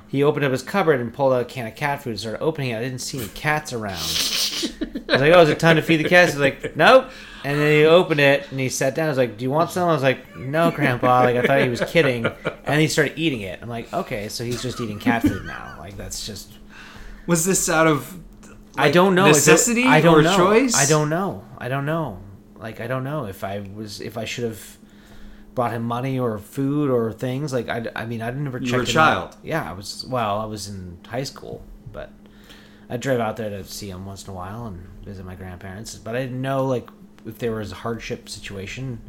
he opened up his cupboard and pulled out a can of cat food and started opening it. I didn't see any cats around. I was like, "Oh, is it time to feed the cats?" He's like, "Nope." And then he opened it and he sat down. I was like, "Do you want some?" I was like, "No, Grandpa." Like I thought he was kidding, and he started eating it. I'm like, "Okay, so he's just eating cat food now. Like that's just." Was this out of? I don't know. Necessity I don't or know. choice? I don't know. I don't know. Like I don't know if I was if I should have brought him money or food or things. Like I, I mean I never You were a child. out. Yeah, I was. Well, I was in high school, but I drove out there to see him once in a while and visit my grandparents. But I didn't know like if there was a hardship situation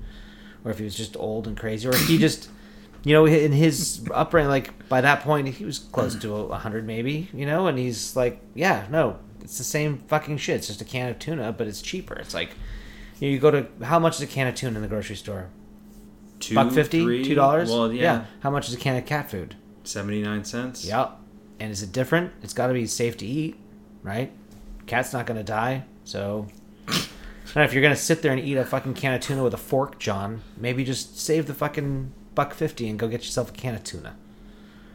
or if he was just old and crazy or if he just you know, in his upbringing, like by that point, he was close to a hundred, maybe. You know, and he's like, yeah, no, it's the same fucking shit. It's just a can of tuna, but it's cheaper. It's like you, know, you go to how much is a can of tuna in the grocery store? Two, Buck fifty, three? two dollars. Well, yeah, How much is a can of cat food? seventy nine cents. Yep. And is it different? It's got to be safe to eat, right? Cat's not gonna die, so. If you're gonna sit there and eat a fucking can of tuna with a fork, John, maybe just save the fucking buck fifty and go get yourself a can of tuna.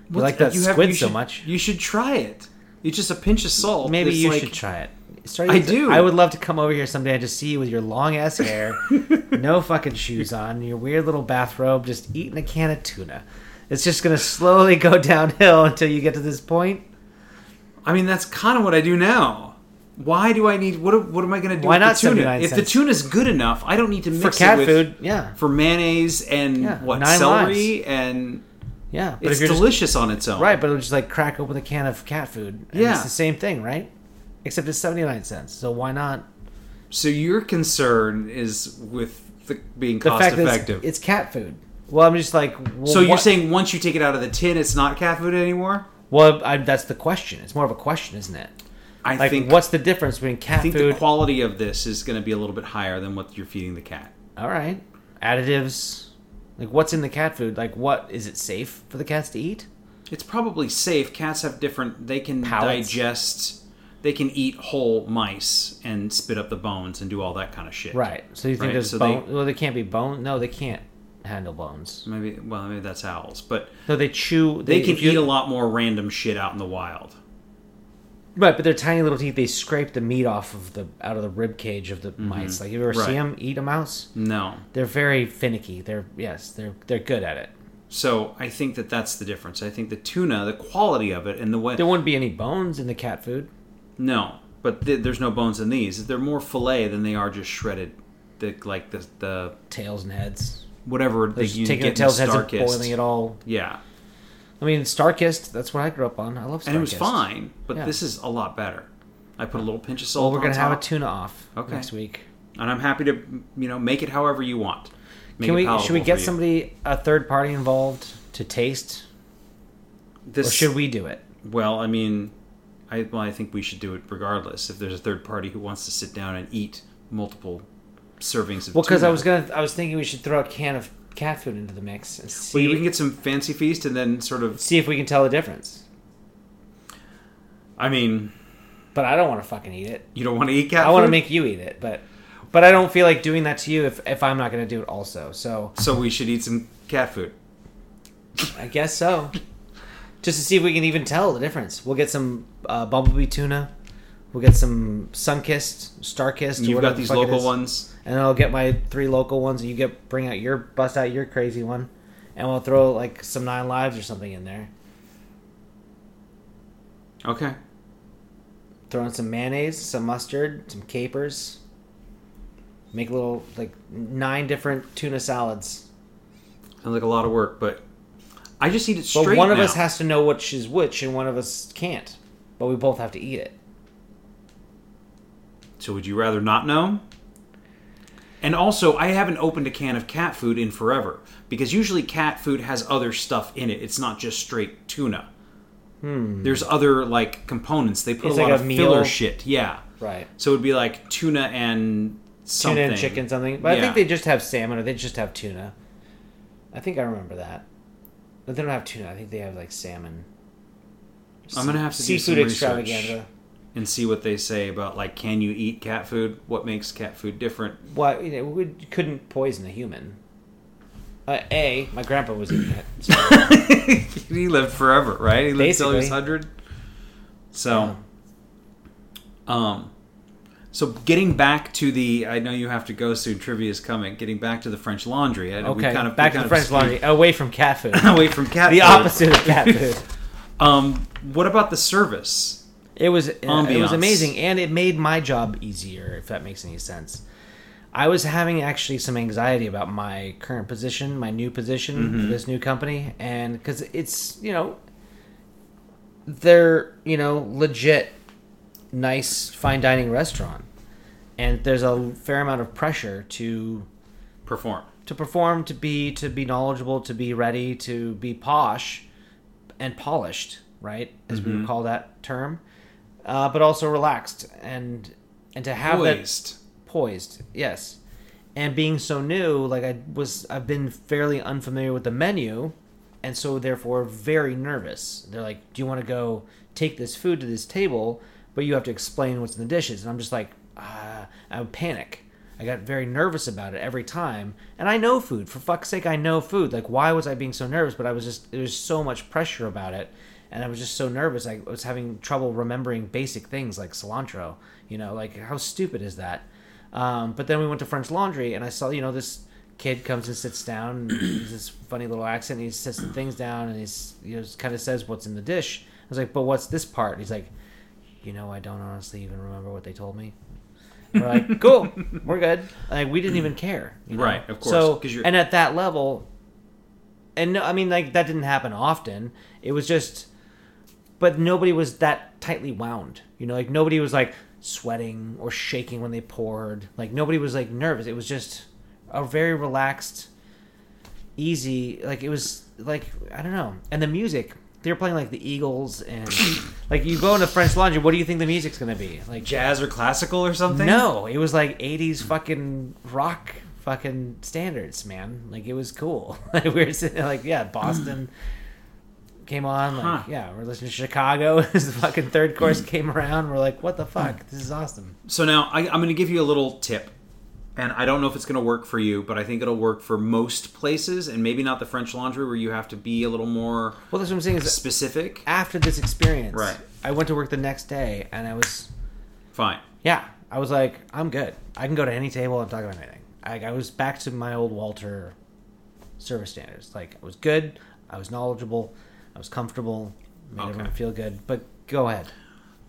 You like that You have- squid you so should- much. You should try it. It's just a pinch of salt. Maybe you like- should try it. Start I using- do. I would love to come over here someday and just see you with your long ass hair, no fucking shoes on, your weird little bathrobe, just eating a can of tuna. It's just gonna slowly go downhill until you get to this point. I mean, that's kind of what I do now. Why do I need? What? What am I going to do? Why with not the tuna? 79 If the cents? tuna's good enough, I don't need to mix For cat it with, food, yeah. For mayonnaise and Yeah, what celery and Yeah, but it's if you're just delicious on its own. Right, but it'll just like crack open a can of cat food. Yeah. It's the same thing, right? Except it's 79 cents. So why not? So your concern is with the, being The cost fact that effective. it's, it's cat food. Well, I'm just like. Well, so you're what- saying once you take it out of the tin, it's not cat food anymore? Well, I, that's the question. It's more of a question, isn't it? I Like, think. what's the difference between cat I think food? the quality of this is going to be a little bit higher than what you're feeding the cat. All right, additives. Like, what's in the cat food? Like, what is it safe for the cats to eat? It's probably safe. Cats have different. They can digest. They can eat whole mice and spit up the bones and do all that kind of shit. Right. So you think Right, there's so bone? they- well, they can't be bone. No, they can't handle bones. Maybe. Well, maybe that's owls, but No, they chew. they, can eat a lot more random shit out in the wild. Right, but their tiny little teeth, they scrape the meat off of the out of the rib cage of the mice. Like you ever Mm-hmm. Right. see them eat a mouse? No. They're very finicky. They're yes, they're they're good at it. So I think that that's the difference. I think the tuna, the quality of it, and the way. There wouldn't be any bones in the cat food. No, but th- there's no bones in these. They're more fillet than they are just shredded. The like the the Tails and heads. whatever They're they you taking get the tails and heads and Starkist. boiling it all. Yeah, I mean, Starkist. That's what I grew up on. I love Starkist. and it was fine, but Yeah. this is a lot better. I put a little pinch of salt. Well, we're on gonna have a top, tuna off Okay. next week. and I'm happy to you know make it however you want. Make Can it we? palatable Should we for get you. somebody a third party involved to taste, This or should we do it? Well, I mean, I well, I think we should do it regardless. If there's a third party who wants to sit down and eat multiple servings of Well, because I was gonna, I was thinking we should throw a can of cat food into the mix and see, Well, we can get some fancy feast and then sort of. see if we can tell the difference. I mean, But I don't want to fucking eat it. you don't want to eat cat I want to make you eat it, but but I don't feel like doing that to you if if I'm not gonna do it also. So So we should eat some cat food. I guess so. Just to see if we can even tell the difference. We'll get some uh, bumblebee tuna. We'll get some sunkissed, starkissed. You've got these it local ones. and I'll get my three local ones. And you get bring out your bust out your crazy one, and we'll throw like some nine lives or something in there. Okay. Throw in some mayonnaise, some mustard, some capers. Make a little like nine different tuna salads. Sounds like a lot of work, but I just eat it straight. But one of now. us has to know which is which, and one of us can't. But we both have to eat it. So would you rather not know? And also, I haven't opened a can of cat food in forever because usually cat food has other stuff in it. It's not just straight tuna. There's other like components. They put Hmm. It's a lot a of meal. filler shit. Yeah. Right. So it'd be like tuna and something. Tuna and chicken something. But I think they just have salmon or they just have tuna. I think I remember that. But they don't have tuna. I think they have like salmon. I'm gonna have to do seafood some research. extravaganza. and see what they say about like can you eat cat food? What makes cat food different? Why you know, we couldn't poison a human. Uh, a, my grandpa was eating it. so- he lived forever, right? He lived till he was hundred. So, um, so getting back to the, I know you have to go soon. Trivia is coming. Getting back to the French Laundry. I okay, kind of back to the French laundry. Away from cat food. away from cat. the food. opposite of cat food. Um, what about the service? It was uh, it was amazing, and it made my job easier. If that makes any sense, I was having actually some anxiety about my current position, my new position Mm-hmm. for this new company, and because it's you know they're you know legit, nice fine dining restaurant, and there's a fair amount of pressure to Perform. to perform, to be to be knowledgeable, to be ready, to be posh and polished, right? As we would call that term. Uh, but also relaxed and and to have that Poised. poised yes and being so new like i was i've been fairly unfamiliar with the menu and so therefore very nervous they're like do you want to go take this food to this table but you have to explain what's in the dishes and i'm just like uh, i would panic i got very nervous about it every time and i know food for fuck's sake i know food like why was i being so nervous but i was just there was so much pressure about it and I was just so nervous. I was having trouble remembering basic things like cilantro. You know, like how stupid is that? Um, but then we went to French Laundry, and I saw you know this kid comes and sits down, and he's this funny little accent. He sets the things down, and he's you know kind of says what's in the dish. I was like, but what's this part? And he's like, you know, I don't honestly even remember what they told me. We're like, cool, we're good. Like we didn't even care, you know? Right, of course, So 'cause you're- and at that level, and no, I mean like that didn't happen often. It was just, but nobody was that tightly wound. You know, like nobody was like sweating or shaking when they poured. Like nobody was like nervous. It was just a very relaxed, easy. Like it was like I don't know. And the music, they were playing like the Eagles and like you go into French Laundry. What do you think the music's gonna be? Like Jazz or classical or something? no, it was like '80s fucking rock fucking standards, man. Like it was cool. Like we were sitting like yeah, Boston came on. Like Huh. yeah, we're listening to Chicago. As the fucking third course came around, we're like, what the fuck? This is awesome. So now I, I'm going to give you a little tip, and I don't know if it's going to work for you, but I think it'll work for most places, and maybe not the French Laundry where you have to be a little more Well, that's what I'm saying is specific. after this experience, Right. I went to work the next day and I was Fine. yeah, I was like, I'm good. I can go to any table and talk about anything. I, I was back to my old Walter service standards. Like I was good. I was knowledgeable. I was comfortable. Made Okay. everyone feel good. But go ahead.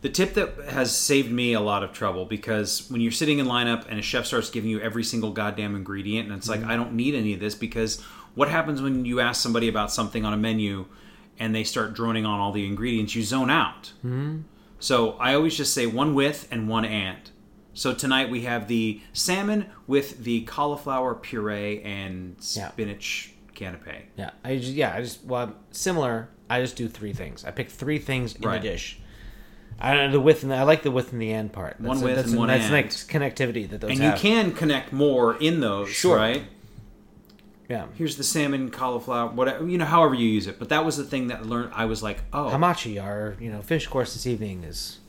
The tip that has saved me a lot of trouble because when you're sitting in lineup and a chef starts giving you every single goddamn ingredient, and it's like, I don't need any of this because what happens when you ask somebody about something on a menu and they start droning on all the ingredients? You zone out. Mm-hmm. So I always just say one with and one and. So tonight we have the salmon with the cauliflower puree and Yeah. spinach canapé. Yeah, I just yeah, I just well similar. I just do three things. I pick three things in Right. the dish. I don't know the width and the, I like the width and the end part. That's One with that's, and one that's end. like connectivity that those And have. you can connect more in those, Sure. right? yeah. here's the salmon cauliflower whatever you know however you use it but that was the thing that I learned i was like oh Hamachi, our you know fish course this evening is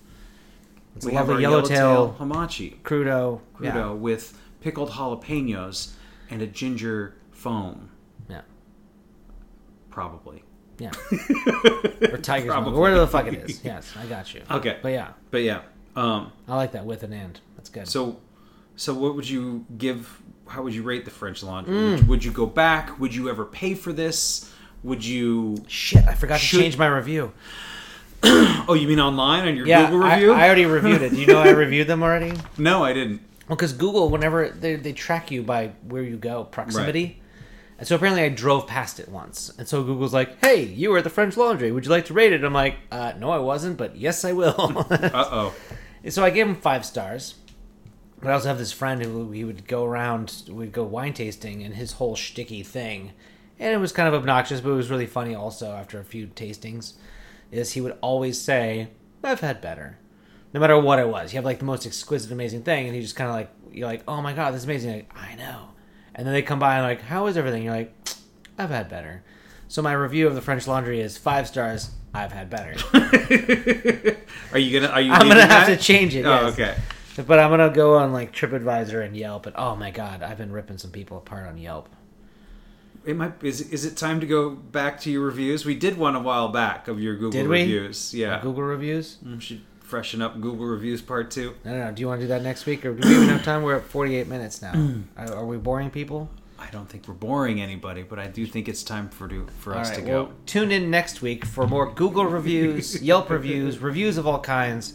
it's we a have yellowtail yellowtail hamachi crudo. crudo Yeah. with pickled jalapenos and a ginger foam yeah. probably Yeah. or tiger's milk, or whatever the fuck it is. Yes, I got you. Okay. But yeah, but yeah um I like that with an and. That's good. so so what would you give how would you rate the french laundry Mm. would, would you go back would you ever pay for this would you shit, I forgot Should- to change my review. oh you mean online on your Yeah, google review I already reviewed it. Do you know I reviewed them already? no i didn't Well, because Google, whenever they, they track you by where you go, proximity. And so apparently I drove past it once. And so Google's like, hey, you were at the French Laundry. Would you like to rate it? I'm like, uh, no, I wasn't, but yes, I will. uh-oh so I gave him five stars. But I also have this friend who he would go around, we'd go wine tasting, and his whole shticky thing, and it was kind of obnoxious, but it was really funny also after a few tastings, is he would always say, I've had better. No matter what it was. You have like the most exquisite, amazing thing, and he just kind of like, you're like, oh my god, this is amazing. Like, I know. And then they come by and like, how is everything? You're like, I've had better. So my review of the French Laundry is five stars. I've had better. are you gonna are you I'm gonna have that? to change it. oh yes. okay But I'm gonna go on like TripAdvisor and Yelp, and oh my god, I've been ripping some people apart on Yelp. It might is is it time to go back to your reviews? We did one a while back of your Google Did we? reviews. Yeah. Google reviews. Mm, we should freshen up Google reviews part 2. I don't know. Do you want to do that next week, or do we have enough time? We're at 48 minutes now. are, are we boring people? I don't think we're boring anybody, but I do think it's time for to, for All us right. to go. Tune in next week for more Google reviews, Yelp reviews, reviews of all kinds,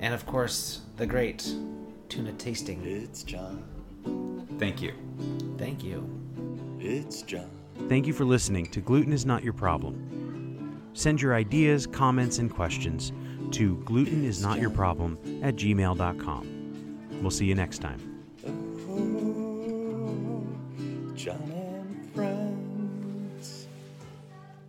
and of course the great tuna tasting. It's John. Thank you. Thank you. It's John. Thank you for listening to Gluten is Not Your Problem. Send your ideas, comments, and questions to glutenisnotyourproblem at gmail.com. We'll see you next time.